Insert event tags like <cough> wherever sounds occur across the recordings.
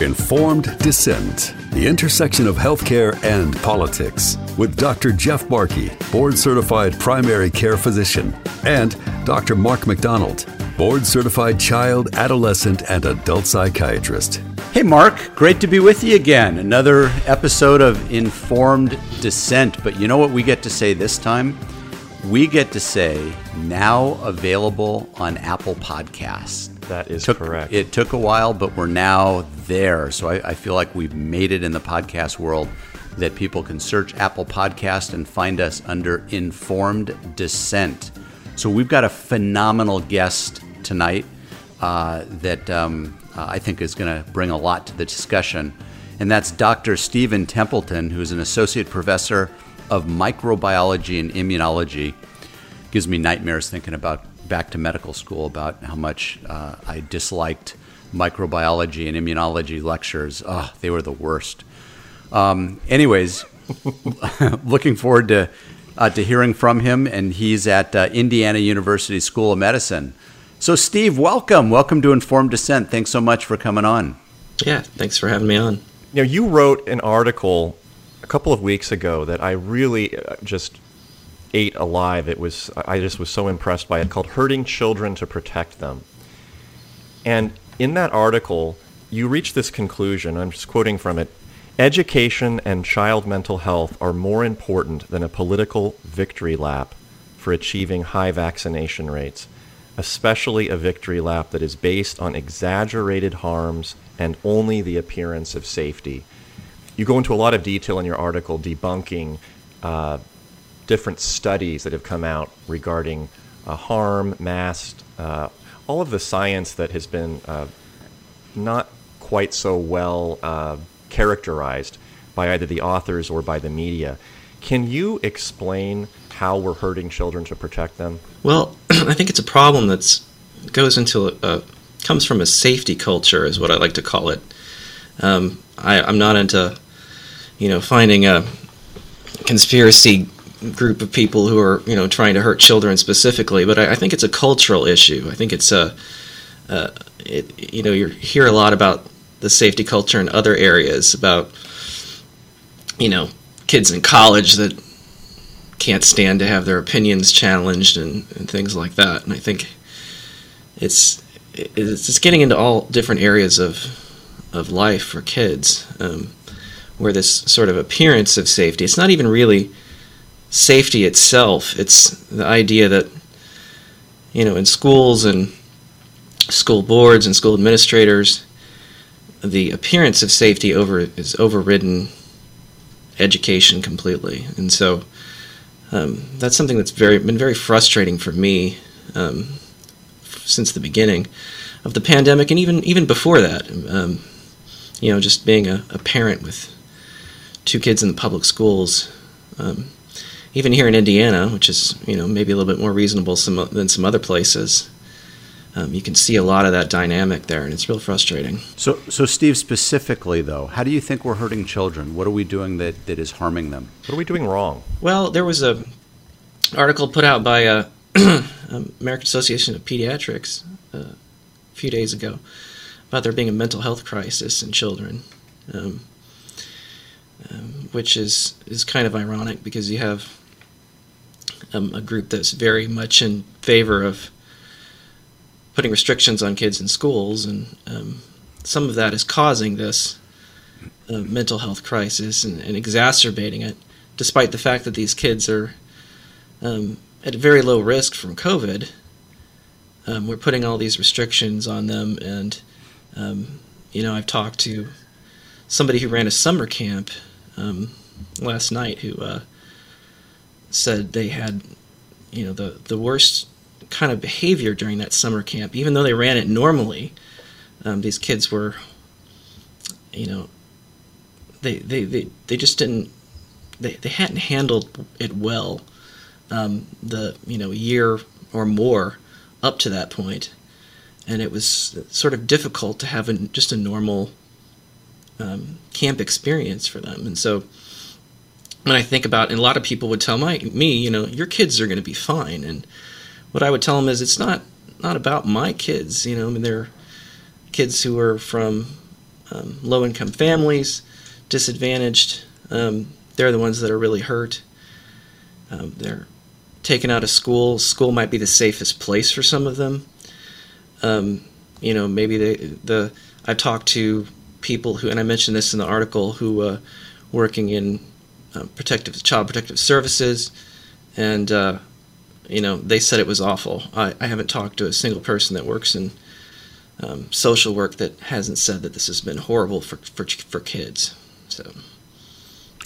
Informed Dissent, the intersection of healthcare and politics, with Dr. Jeff Barke, board certified primary care physician, and Dr. Mark McDonald, board certified child, adolescent, and adult psychiatrist. Hey, Mark, great to be with you again. Another episode of Informed Dissent. But you know what we get to say this time? We get to say now available on Apple Podcasts. That is took, correct. It took a while, but we're now there. So I, I, feel like we've made it in the podcast world that people can search Apple Podcast and find us under Informed Dissent. So we've got a phenomenal guest tonight uh, that um, uh, I think is going to bring a lot to the discussion. And that's Dr. Stephen Templeton, who's an associate professor of microbiology and immunology. Gives me nightmares thinking about back to medical school about how much uh, I disliked microbiology and immunology lectures. Oh, they were the worst. Um, anyways, <laughs> looking forward to uh, to hearing from him, and he's at uh, Indiana University School of Medicine. So, Steve, welcome, welcome to Informed Dissent. Thanks so much for coming on. Yeah, thanks for having me on. You know, you wrote an article a couple of weeks ago that I really uh, just ate alive. It was I just was so impressed by it called Hurting Children to Protect Them. And in that article, you reach this conclusion. I'm just quoting from it. Education and child mental health are more important than a political victory lap for achieving high vaccination rates, especially a victory lap that is based on exaggerated harms and only the appearance of safety. You go into a lot of detail in your article debunking uh, different studies that have come out regarding uh, harm, masked uh, all of the science that has been uh, not quite so well uh, characterized by either the authors or by the media. Can you explain how we're hurting children to protect them? Well, <clears throat> I think it's a problem that goes into a, comes from a safety culture, is what I like to call it. Um, I, I'm not into, you know, finding a conspiracy group of people who are you know trying to hurt children specifically, but I, I think it's a cultural issue. I think it's a, uh, it, you know, you hear a lot about the safety culture in other areas about you know kids in college that can't stand to have their opinions challenged and, and things like that. And I think it's it's just getting into all different areas of of life for kids, um, where this sort of appearance of safety. It's not even really safety itself. It's the idea that, you know, in schools and school boards and school administrators, the appearance of safety over is overridden education completely, and so um, that's something that's very been very frustrating for me um, since the beginning of the pandemic, and even even before that. Um, you know, just being a, a, parent with two kids in the public schools. Um, even here in Indiana, which is you know maybe a little bit more reasonable some, than some other places, um, you can see a lot of that dynamic there, and it's real frustrating. So, so Steve, specifically though, how do you think we're hurting children? What are we doing that, that is harming them? What are we doing wrong? Well, there was a article put out by uh, <clears throat> American Association of Pediatrics uh, a few days ago about there being a mental health crisis in children. Um, um, which is, is kind of ironic because you have um, a group that's very much in favor of putting restrictions on kids in schools, and um, some of that is causing this uh, mental health crisis and, and, exacerbating it, despite the fact that these kids are um, at very low risk from COVID. Um, we're putting all these restrictions on them, and um, you know, I've talked to somebody who ran a summer camp um, last night who uh, said they had, you know, the the worst kind of behavior during that summer camp. Even though they ran it normally, um, these kids were, you know, they they they, they just didn't they, they hadn't handled it well um, the you know year or more up to that point, and it was sort of difficult to have just a normal um, camp experience for them. And so when I think about, and a lot of people would tell my me, you know, your kids are going to be fine. And what I would tell them is, it's not not about my kids. You know, I mean, they're kids who are from um, low income families, disadvantaged. Um, they're the ones that are really hurt. Um, they're taken out of school. School might be the safest place for some of them. Um, you know, maybe they, the I talked to people who, and I mentioned this in the article, who uh, working in uh, protective child protective services, and uh, you know they said it was awful. I, I haven't talked to a single person that works in um, social work that hasn't said that this has been horrible for for, for kids. So.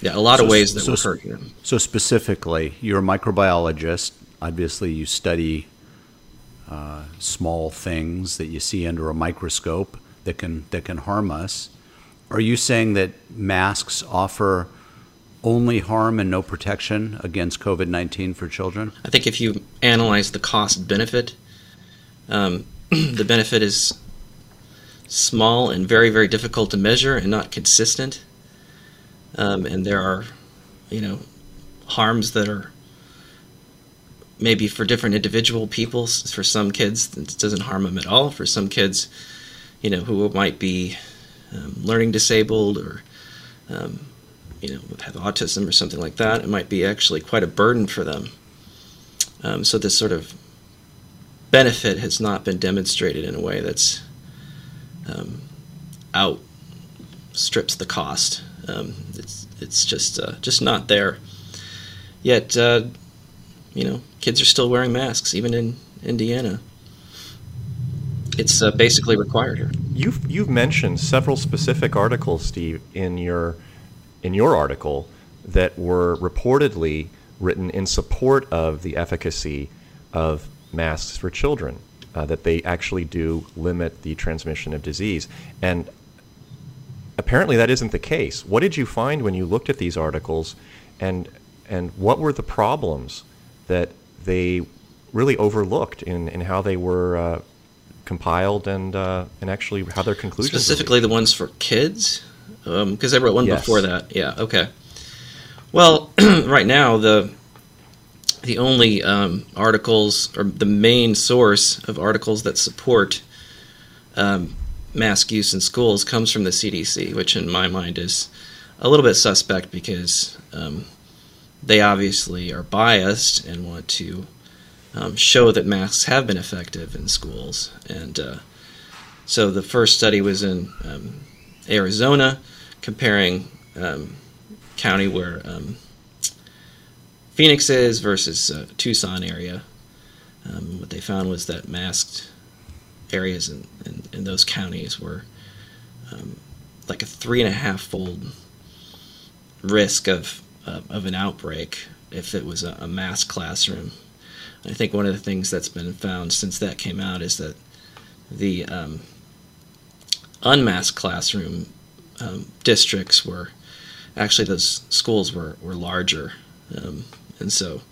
Yeah, a lot so, of ways that so, we're hurting them. So specifically, you're a microbiologist. Obviously, you study uh, small things that you see under a microscope that can that can harm us. Are you saying that masks offer only harm and no protection against COVID nineteen for children? I think if you analyze the cost benefit, um, <clears throat> the benefit is small and very very difficult to measure and not consistent. Um, and there are, you know, harms that are maybe for different individual people. For some kids, it doesn't harm them at all. For some kids, you know, who might be um, learning disabled or, um, you know, have autism or something like that, it might be actually quite a burden for them. Um, so this sort of benefit has not been demonstrated in a way that's um, outstrips the cost. Um, it's it's just uh, just not there. Yet, uh, you know, kids are still wearing masks, even in Indiana. It's uh, basically required here. You've you've mentioned several specific articles, Steve, in your in your article that were reportedly written in support of the efficacy of masks for children. Uh, that they actually do limit the transmission of disease. And apparently that isn't the case. What did you find when you looked at these articles, and and what were the problems that they really overlooked in, in how they were uh, compiled and uh, and actually how their conclusions specifically the ones for kids because um, I wrote one yes. before that. Yeah. Okay. Well, <clears throat> right now the the only um, articles or the main source of articles that support um, mask use in schools comes from the CDC, which in my mind is a little bit suspect because um, they obviously are biased and want to um, show that masks have been effective in schools. And uh, so the first study was in um, Arizona, comparing um, county where um, Phoenix is versus uh, Tucson area. Um, what they found was that masked areas in, in, in those counties were um, like a three and a half fold risk of uh, of an outbreak if it was a, a classroom. I think one of the things that's been found since that came out is that the um, unmasked classroom um, districts were actually those schools were, were larger, um, and so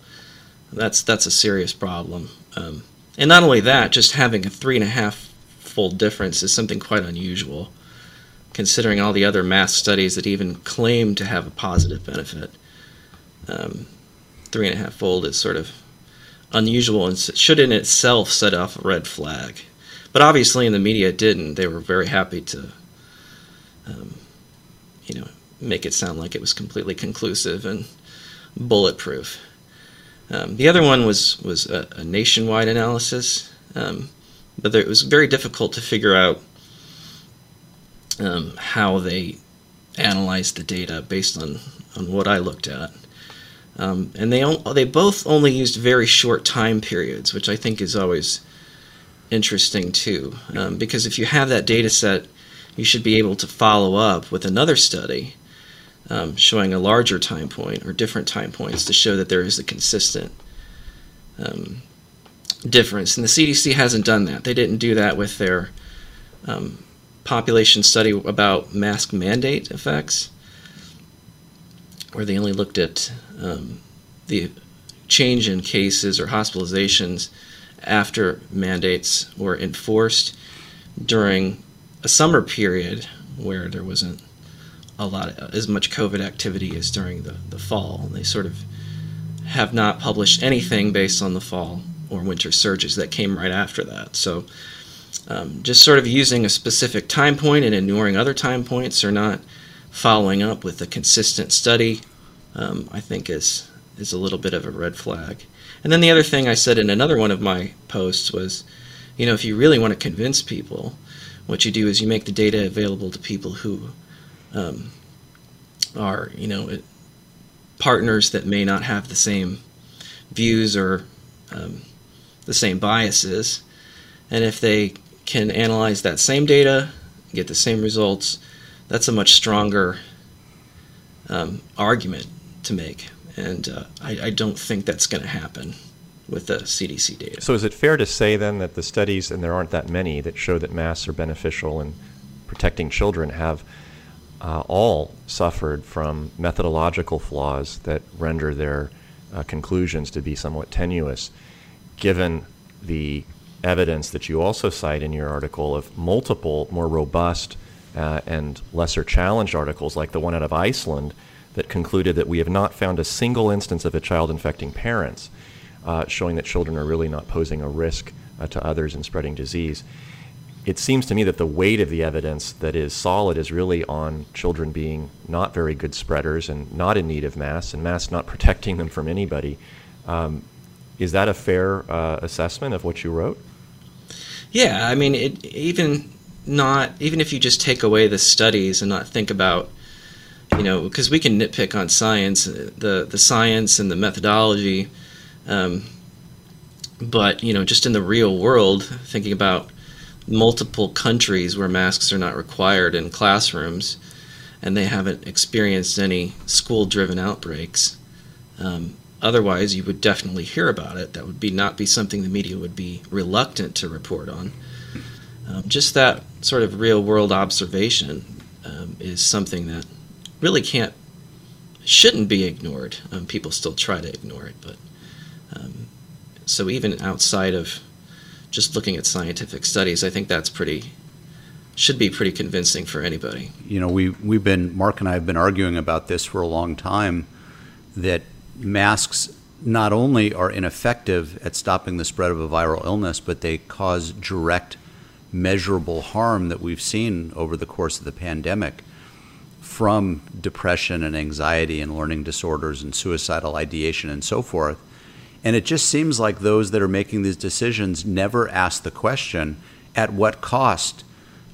that's that's a serious problem. Um, and not only that, just having a three and a half fold difference is something quite unusual, considering all the other mass studies that even claim to have a positive benefit. Um, three and a half fold is sort of unusual and should in itself set off a red flag. But obviously, in the media, it didn't. They were very happy to, um, you know, make it sound like it was completely conclusive and bulletproof. Um, the other one was was a, a nationwide analysis, um, but there, it was very difficult to figure out um, how they analyzed the data based on on what I looked at. Um, and they they both only used very short time periods, which I think is always interesting too, um, because if you have that data set, you should be able to follow up with another study um, showing a larger time point or different time points to show that there is a consistent um, difference. And the CDC hasn't done that. They didn't do that with their um, population study about mask mandate effects, where they only looked at um, the change in cases or hospitalizations after mandates were enforced during a summer period where there wasn't a lot of, as much COVID activity as during the, the fall. They sort of have not published anything based on the fall or winter surges that came right after that. So um, just sort of using a specific time point and ignoring other time points or not following up with a consistent study, um, I think is is a little bit of a red flag. And then the other thing I said in another one of my posts was, you know, if you really want to convince people, what you do is you make the data available to people who um, are, you know, partners that may not have the same views or um, the same biases. And if they can analyze that same data, get the same results, that's a much stronger um, argument to make. And uh, I, I don't think that's going to happen with the CDC data. So is it fair to say then that the studies, and there aren't that many, that show that masks are beneficial in protecting children have uh, all suffered from methodological flaws that render their uh, conclusions to be somewhat tenuous, given the evidence that you also cite in your article of multiple more robust uh, and lesser challenged articles, like the one out of Iceland, that concluded that we have not found a single instance of a child infecting parents, uh, showing that children are really not posing a risk uh, to others in spreading disease it seems to me that the weight of the evidence that is solid is really on children being not very good spreaders and not in need of masks, and masks not <laughs> protecting them from anybody. Um, is that a fair uh, assessment of what you wrote? Yeah, I mean, it, even not even if you just take away the studies and not think about, you know, because we can nitpick on science, the the science and the methodology, um, but you know, just in the real world, thinking about multiple countries where masks are not required in classrooms, and they haven't experienced any school driven outbreaks. Um, otherwise, you would definitely hear about it. That would be not be something the media would be reluctant to report on. Um, just that sort of real world observation um, is something that really can't shouldn't be ignored. Um, people still try to ignore it, but um, so even outside of just looking at scientific studies, I think that's pretty should be pretty convincing for anybody. You know, we we've been Mark and I have been arguing about this for a long time that masks not only are ineffective at stopping the spread of a viral illness, but they cause direct measurable harm that we've seen over the course of the pandemic from depression and anxiety and learning disorders and suicidal ideation and so forth. And it just seems like those that are making these decisions never ask the question at what cost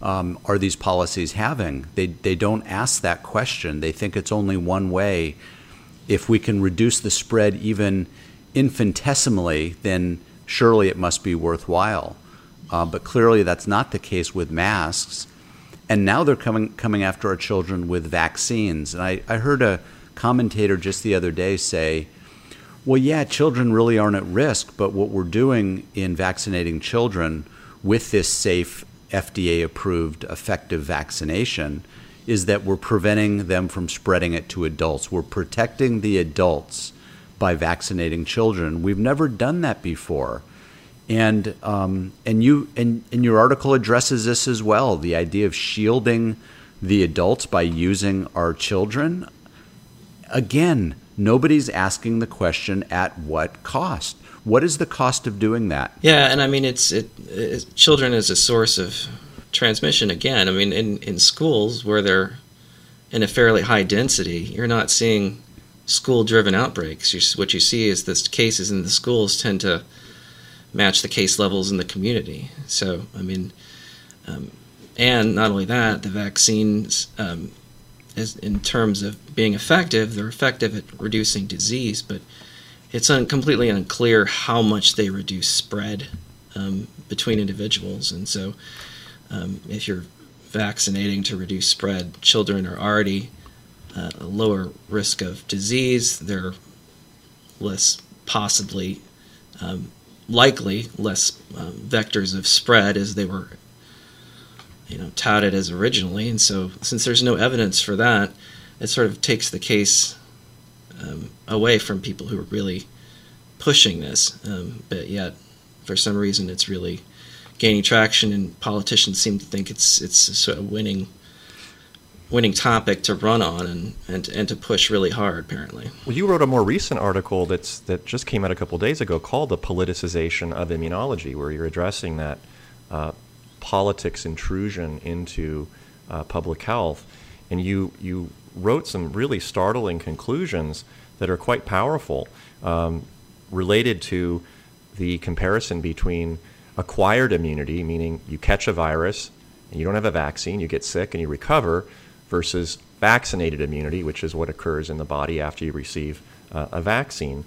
um, are these policies having? They, they don't ask that question. They think it's only one way. If we can reduce the spread even infinitesimally, then surely it must be worthwhile. Uh, but clearly, that's not the case with masks. And now they're coming, coming after our children with vaccines. And I, I heard a commentator just the other day say, well, yeah, children really aren't at risk, but what we're doing in vaccinating children with this safe, FDA approved, effective vaccination is that we're preventing them from spreading it to adults. We're protecting the adults by vaccinating children. We've never done that before. And um, and you and, and your article addresses this as well, the idea of shielding the adults by using our children. Again, nobody's asking the question at what cost. What is the cost of doing that? Yeah, and I mean it's it, it children is a source of transmission again. I mean in in schools where they're in a fairly high density, you're not seeing school-driven outbreaks. You're, what you see is the cases in the schools tend to match the case levels in the community. So I mean, um, and not only that, the vaccines um, as in terms of being effective, they're effective at reducing disease, but it's un- completely unclear how much they reduce spread um, between individuals. And so, um, if you're vaccinating to reduce spread, children are already uh, a lower risk of disease. They're less possibly um, likely less um, vectors of spread as they were you know touted as originally. And so, since there's no evidence for that, it sort of takes the case um, away from people who are really pushing this. Um, but yet, for some reason, it's really gaining traction, and politicians seem to think it's it's a sort of winning winning topic to run on and, and and to push really hard apparently. Well, you wrote a more recent article that's that just came out a couple days ago called "The Politicization of Immunology," where you're addressing that uh, politics intrusion into uh, public health. And you, you wrote some really startling conclusions that are quite powerful um, related to the comparison between acquired immunity, meaning you catch a virus and you don't have a vaccine, you get sick and you recover, versus vaccinated immunity, which is what occurs in the body after you receive uh, a vaccine.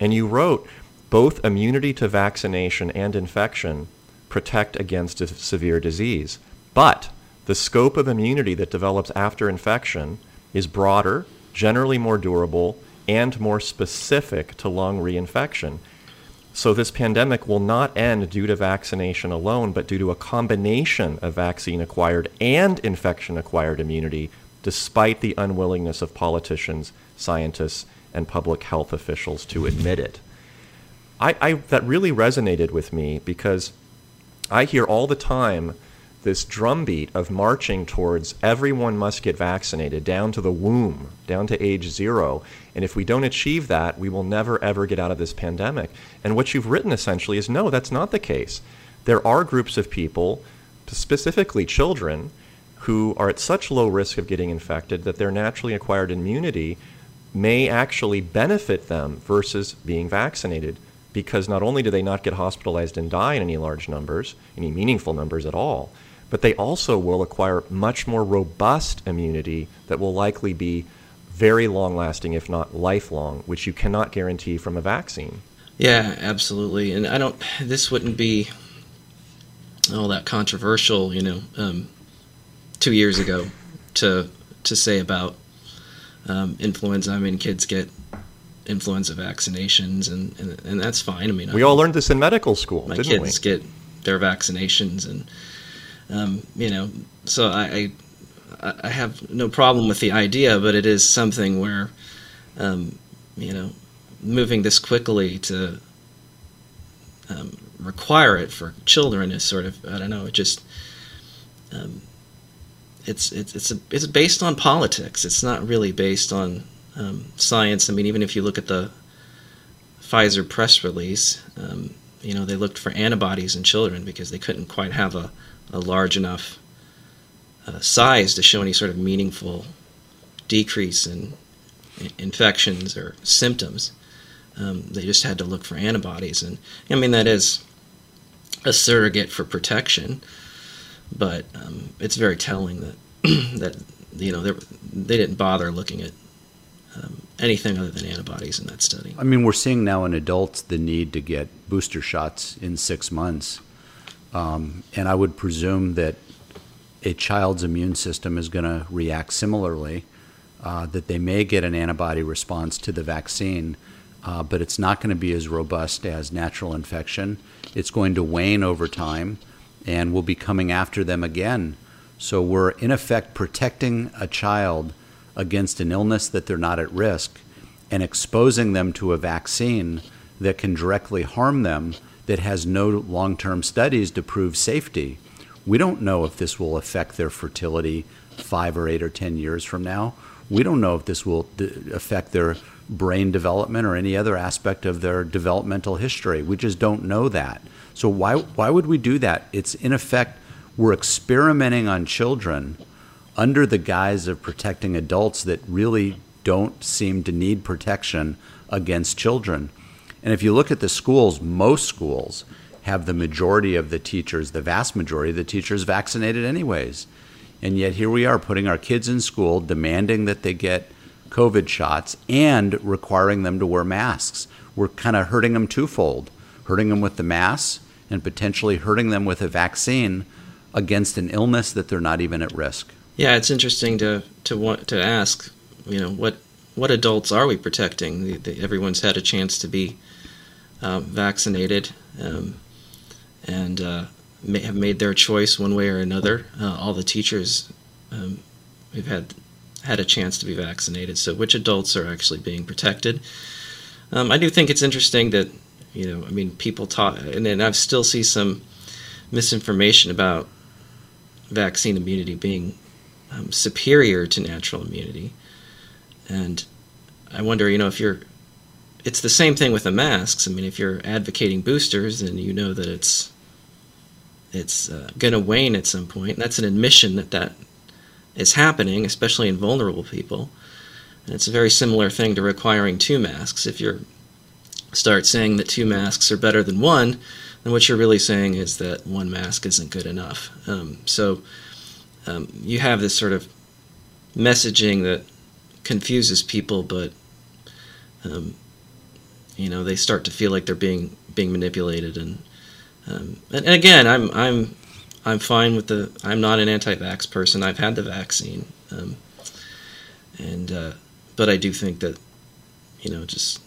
And you wrote both immunity to vaccination and infection protect against severe disease. But the scope of immunity that develops after infection is broader, generally more durable, and more specific to lung reinfection. So, this pandemic will not end due to vaccination alone, but due to a combination of vaccine acquired and infection acquired immunity, despite the unwillingness of politicians, scientists, and public health officials to admit it. I, I, that really resonated with me because I hear all the time this drumbeat of marching towards everyone must get vaccinated down to the womb, down to age zero. And if we don't achieve that, we will never ever get out of this pandemic. And what you've written essentially is no, that's not the case. There are groups of people, specifically children, who are at such low risk of getting infected that their naturally acquired immunity may actually benefit them versus being vaccinated because not only do they not get hospitalized and die in any large numbers, any meaningful numbers at all, but they also will acquire much more robust immunity that will likely be very long lasting, if not lifelong, which you cannot guarantee from a vaccine. Yeah, absolutely. And I don't, this wouldn't be all that controversial, you know, um, two years ago to, to say about um, influenza. I mean, kids get influenza vaccinations, and, and, and that's fine. I mean, we I, all learned this in medical school, my didn't kids we? get their vaccinations, and um, you know, so I, I, I have no problem with the idea, but it is something where, um, you know, moving this quickly to um, require it for children is sort of I don't know. It just um, it's it's it's a, it's based on politics. It's not really based on um, science. I mean, even if you look at the Pfizer press release, um, you know, they looked for antibodies in children because they couldn't quite have a, a large enough uh, size to show any sort of meaningful decrease in, in infections or symptoms. Um, they just had to look for antibodies, and I mean that is a surrogate for protection, but um, it's very telling that <clears throat> that you know they didn't bother looking at um, anything other than antibodies in that study. I mean, we're seeing now in adults the need to get booster shots in six months. Um, and I would presume that a child's immune system is going to react similarly, uh, that they may get an antibody response to the vaccine, uh, but it's not going to be as robust as natural infection. It's going to wane over time, and we'll be coming after them again. So we're, in effect, protecting a child against an illness that they're not at risk and exposing them to a vaccine that can directly harm them that has no long term studies to prove safety. We don't know if this will affect their fertility five or eight or 10 years from now. We don't know if this will d- affect their brain development or any other aspect of their developmental history. We just don't know that. So, why, why would we do that? It's in effect, we're experimenting on children under the guise of protecting adults that really don't seem to need protection against children. And if you look at the schools, most schools have the majority of the teachers, the vast majority of the teachers vaccinated anyways. And yet here we are putting our kids in school, demanding that they get COVID shots and requiring them to wear masks. We're kind of hurting them twofold hurting them with the masks and potentially hurting them with a vaccine against an illness that they're not even at risk. Yeah, it's interesting to to want to ask, you know, what what adults are we protecting? The, the, everyone's had a chance to be um, vaccinated um, and uh, may have made their choice one way or another. Uh, all the teachers um, we've had had a chance to be vaccinated. So, which adults are actually being protected? Um, I do think it's interesting that you know, I mean, people talk, and then I still see some misinformation about vaccine immunity being um, superior to natural immunity. And I wonder, you know, if you're, it's the same thing with the masks. I mean, if you're advocating boosters, then you know that it's it's uh, going to wane at some point. And that's an admission that that is happening, especially in vulnerable people. And it's a very similar thing to requiring two masks. If you start saying that two masks are better than one, then what you're really saying is that one mask isn't good enough. Um, so um, you have this sort of messaging that confuses people, but um, you know they start to feel like they're being being manipulated. And um, and, and, again I'm I'm I'm fine with the I'm not an anti-vax person. I've had the vaccine um, and uh, but I do think that you know just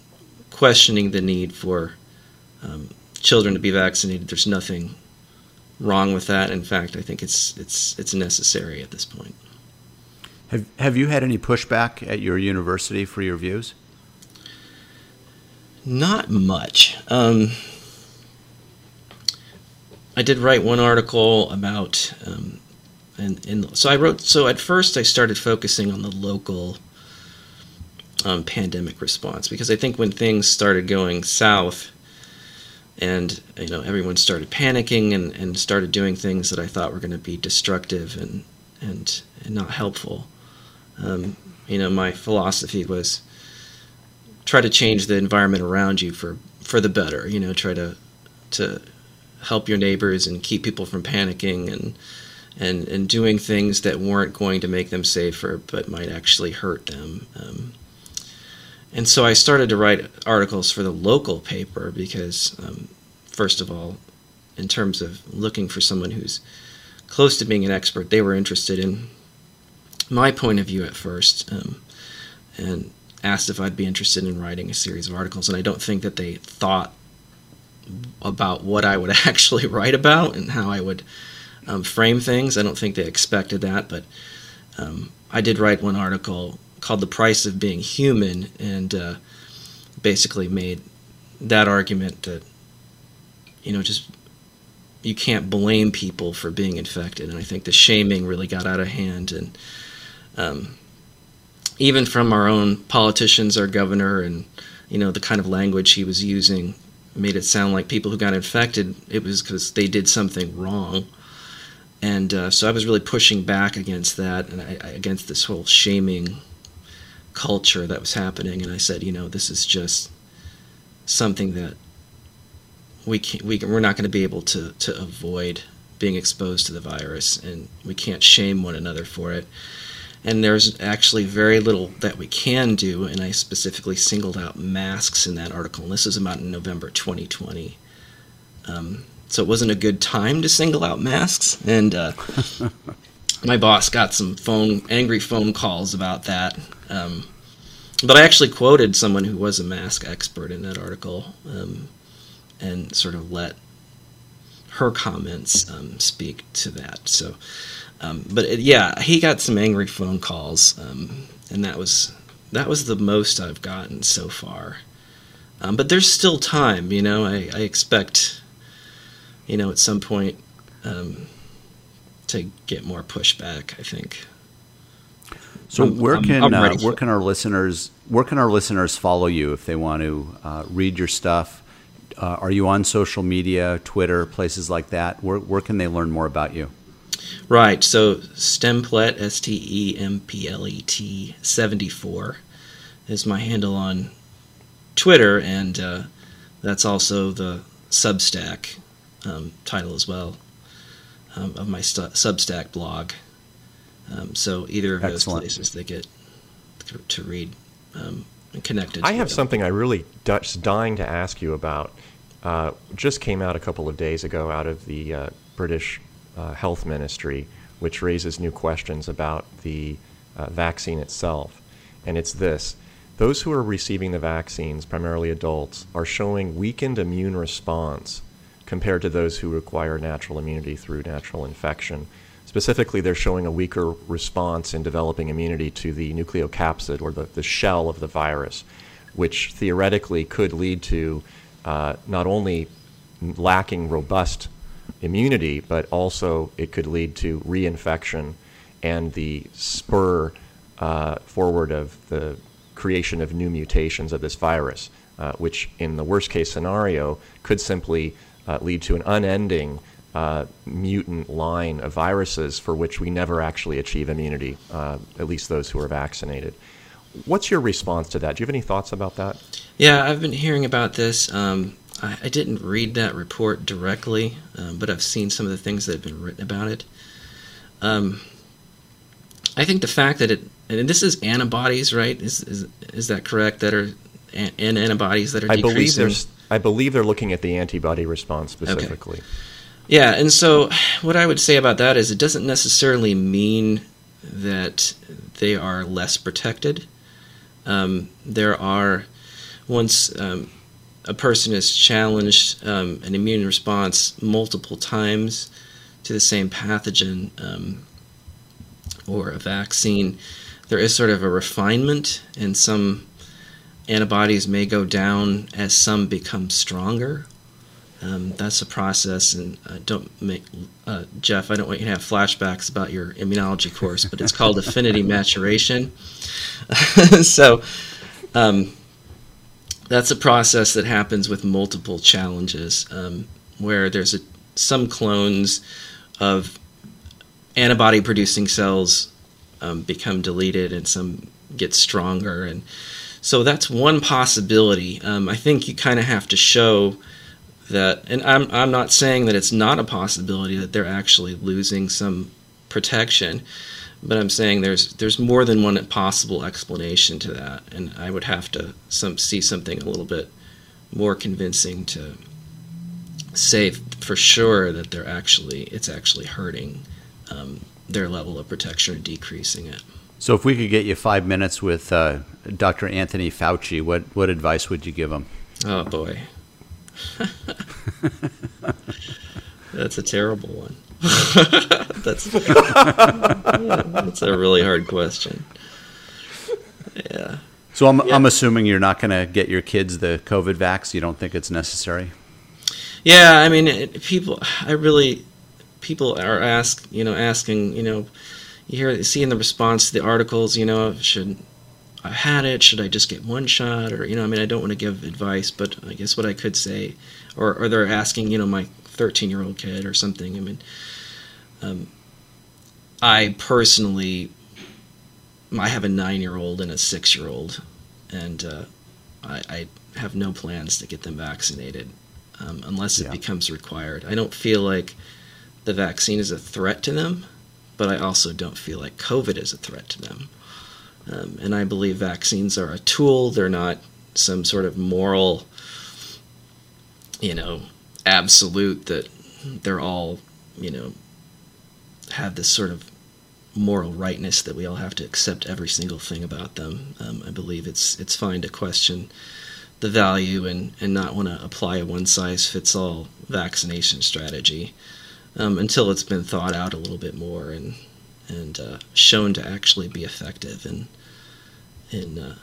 questioning the need for um, children to be vaccinated there's nothing wrong with that in fact I think it's it's it's necessary at this point have have you had any pushback at your university for your views not much. Um, I did write one article about, um, and, and so I wrote. So at first, I started focusing on the local um, pandemic response because I think when things started going south, and you know everyone started panicking and, and started doing things that I thought were going to be destructive and and and not helpful. Um, you know, my philosophy was try to change the environment around you for for the better. You know, try to to help your neighbors and keep people from panicking and and and doing things that weren't going to make them safer but might actually hurt them. Um, and so I started to write articles for the local paper because, um, first of all, in terms of looking for someone who's close to being an expert, they were interested in my point of view at first. Um, and asked if I'd be interested in writing a series of articles, and I don't think that they thought about what I would <laughs> actually write about and how I would um, frame things. I don't think they expected that, but um, I did write one article called "The Price of Being Human," and uh, basically made that argument that you know just you can't blame people for being infected, and I think the shaming really got out of hand and. Um, even from our own politicians, our governor, and you know the kind of language he was using made it sound like people who got infected it was because they did something wrong. And uh, so I was really pushing back against that and I, against this whole shaming culture that was happening. And I said, you know, this is just something that we can't, we, we're not going to be able to, to avoid being exposed to the virus, and we can't shame one another for it and there's actually very little that we can do. And I specifically singled out masks in that article. And this is about in November 2020. Um, so it wasn't a good time to single out masks. And uh, <laughs> my boss got some phone angry phone calls about that. Um, but I actually quoted someone who was a mask expert in that article um, and sort of let her comments um, speak to that. So um, but it, yeah, he got some angry phone calls, um, and that was that was the most I've gotten so far. Um, but there's still time, you know. I, I, expect, you know, at some point um, to get more pushback. I think. So I'm, where can I'm, I'm uh, where can our listeners where can our listeners follow you if they want to uh, read your stuff? Uh, are you on social media, Twitter, places like that? Where where can they learn more about you? Right. So Stemplet, S T E M P L E T 74 is my handle on Twitter, and uh, that's also the Substack um, title as well um, of my st- Substack blog. Um, so either of Excellent. those places they get to read um, and connected. I have them. something I really just dying to ask you about. Uh, just came out a couple of days ago out of the uh, British uh, health ministry, which raises new questions about the uh, vaccine itself. And it's this those who are receiving the vaccines, primarily adults, are showing weakened immune response compared to those who require natural immunity through natural infection. Specifically, they're showing a weaker response in developing immunity to the nucleocapsid or the, the shell of the virus, which theoretically could lead to uh, not only lacking robust immunity, but also it could lead to reinfection and the spur uh, forward of the creation of new mutations of this virus, uh, which in the worst case scenario could simply uh, lead to an unending uh, mutant line of viruses for which we never actually achieve immunity, uh, at least those who are vaccinated. What's your response to that? Do you have any thoughts about that? Yeah, I've been hearing about this. Um, I, I, didn't read that report directly, um, but I've seen some of the things that have been written about it. Um, I think the fact that it, and this is antibodies, right? Is is, is that correct? That are and antibodies that are I decreasing. believe there's. I believe they're looking at the antibody response specifically. Okay. Yeah, and so what I would say about that is it doesn't necessarily mean that they are less protected. Um, there are once um, a person is challenged um, an immune response multiple times to the same pathogen um, or a vaccine, there is sort of a refinement, and some antibodies may go down as some become stronger. Um, that's a process, and uh, don't make uh, Jeff. I don't want you to have flashbacks about your immunology course, but it's called affinity maturation. <laughs> so, um, that's a process that happens with multiple challenges, um, where there's a, some clones of antibody-producing cells um, become deleted, and some get stronger, and so that's one possibility. Um, I think you kind of have to show that, and I'm I'm not saying that it's not a possibility that they're actually losing some protection, but I'm saying there's there's more than one possible explanation to that, and I would have to some see something a little bit more convincing to say for sure that they're actually it's actually hurting um, their level of protection or decreasing it. So, if we could get you five minutes with uh, Dr. Anthony Fauci, what what advice would you give him? Oh boy. That's a terrible one. <laughs> that's that's a really hard question. Yeah. So I'm yeah. I'm assuming you're not going to get your kids the COVID vax. You don't think it's necessary? Yeah, I mean, it, people. I really people are ask you know asking you know you hear seeing the response to the articles. You know, should I had it? Should I just get one shot? Or you know, I mean, I don't want to give advice, but I guess what I could say, or or they're asking you know my 13 year old kid or something. I mean, um, I personally, I have a nine year old and a six year old, and uh, I, I, have no plans to get them vaccinated um, unless it yeah. becomes required. I don't feel like the vaccine is a threat to them, but I also don't feel like COVID is a threat to them. Um, and I believe vaccines are a tool, they're not some sort of moral, you know, absolute that they're all, you know, have this sort of moral rightness that we all have to accept every single thing about them. Um, I believe it's it's fine to question the value and, and not want to apply a one size fits all vaccination strategy um, until it's been thought out a little bit more and and uh, shown to actually be effective in in uh,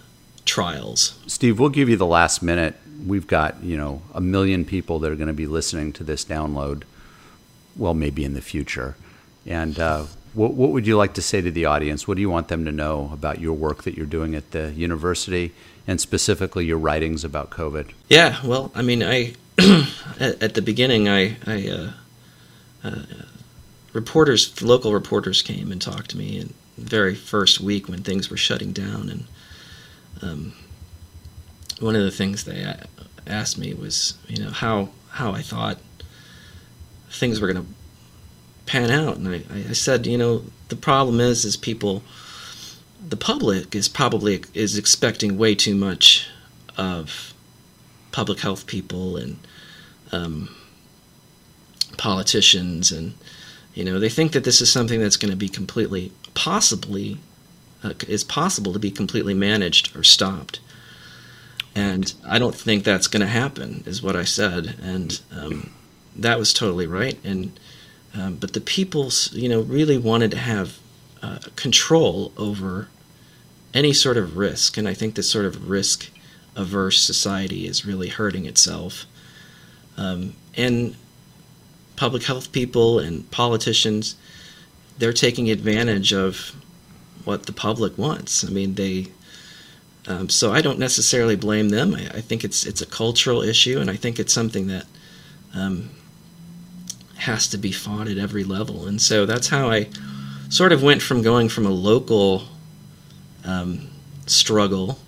trials. Steve, we'll give you the last minute. We've got you know a million people that are going to be listening to this download. Well, maybe in the future. And uh, what, what would you like to say to the audience? What do you want them to know about your work that you're doing at the university, and specifically your writings about COVID? Yeah, well, I mean, I <clears throat> at, at, the beginning, I, I uh, uh, reporters, local reporters came and talked to me, in the very first week when things were shutting down, and um, one of the things they asked me was, you know, how how I thought things were going to pan out. And I, I said, you know, the problem is, is people, the public is probably is expecting way too much of public health people and um, politicians, and you know, they think that this is something that's going to be completely, possibly, uh, is possible to be completely managed or stopped. And I don't think that's going to happen, is what I said, and um, that was totally right. And um, but the people, you know, really wanted to have uh, control over any sort of risk, and I think this sort of risk-averse society is really hurting itself. Um, and public health people and politicians, they're taking advantage of what the public wants. I mean, they. Um, so I don't necessarily blame them. I, I, think it's it's a cultural issue, and I think it's something that um, has to be fought at every level. And so that's how I sort of went from going from a local um, struggle,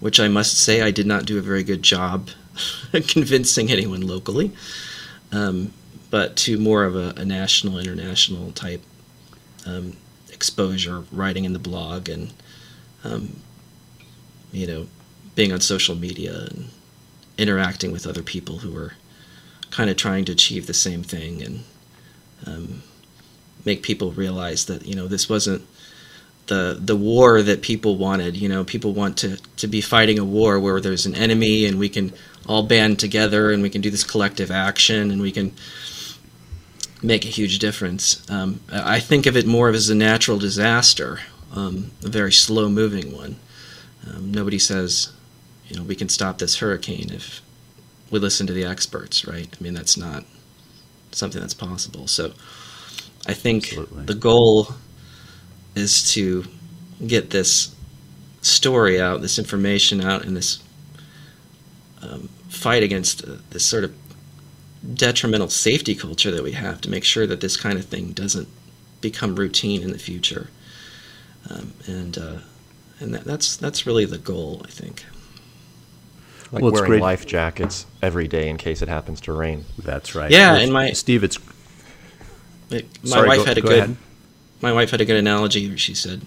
which I must say I did not do a very good job <laughs> convincing anyone locally, um, but to more of a, a national, international type um, exposure, writing in the blog, and um, you know, being on social media and interacting with other people who were kind of trying to achieve the same thing and um, make people realize that you know this wasn't the the war that people wanted. You know, people want to to be fighting a war where there's an enemy and we can all band together and we can do this collective action and we can make a huge difference. Um, I think of it more as a natural disaster, um, a very slow moving one. Um, nobody says, you know, we can stop this hurricane if we listen to the experts, right? I mean, that's not something that's possible. So I think Absolutely. the goal is to get this story out, this information out, and this um, fight against this sort of detrimental safety culture that we have to make sure that this kind of thing doesn't become routine in the future. Um, and uh, and that, that's that's really the goal, I think. Like well, wearing great. life jackets every day in case it happens to rain. That's right. Yeah, well, and my Steve, it's my Sorry, wife go, had a good ahead. my wife had a good analogy where she said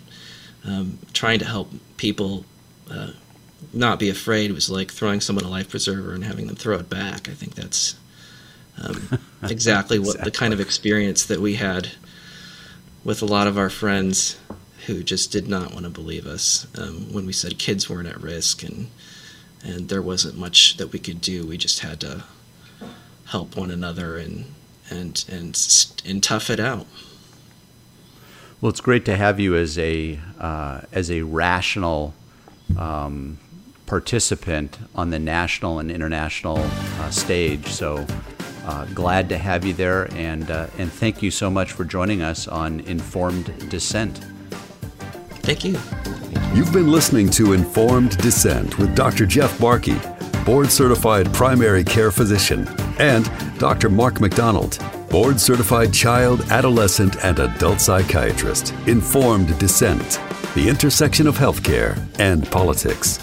um, trying to help people uh, not be afraid was like throwing someone a life preserver and having them throw it back. I think that's um, exactly what exactly. the kind of experience that we had with a lot of our friends who just did not want to believe us um, when we said kids weren't at risk and and there wasn't much that we could do. We just had to help one another and and and and tough it out. Well, it's great to have you as a uh, as a rational um, participant on the national and international uh, stage. So uh, glad to have you there, and uh, and thank you so much for joining us on Informed Dissent. Thank you. You've been listening to Informed Dissent with Dr. Jeff Barke, board certified primary care physician, and Dr. Mark McDonald, board certified child, adolescent, and adult psychiatrist. Informed Dissent, the intersection of healthcare and politics.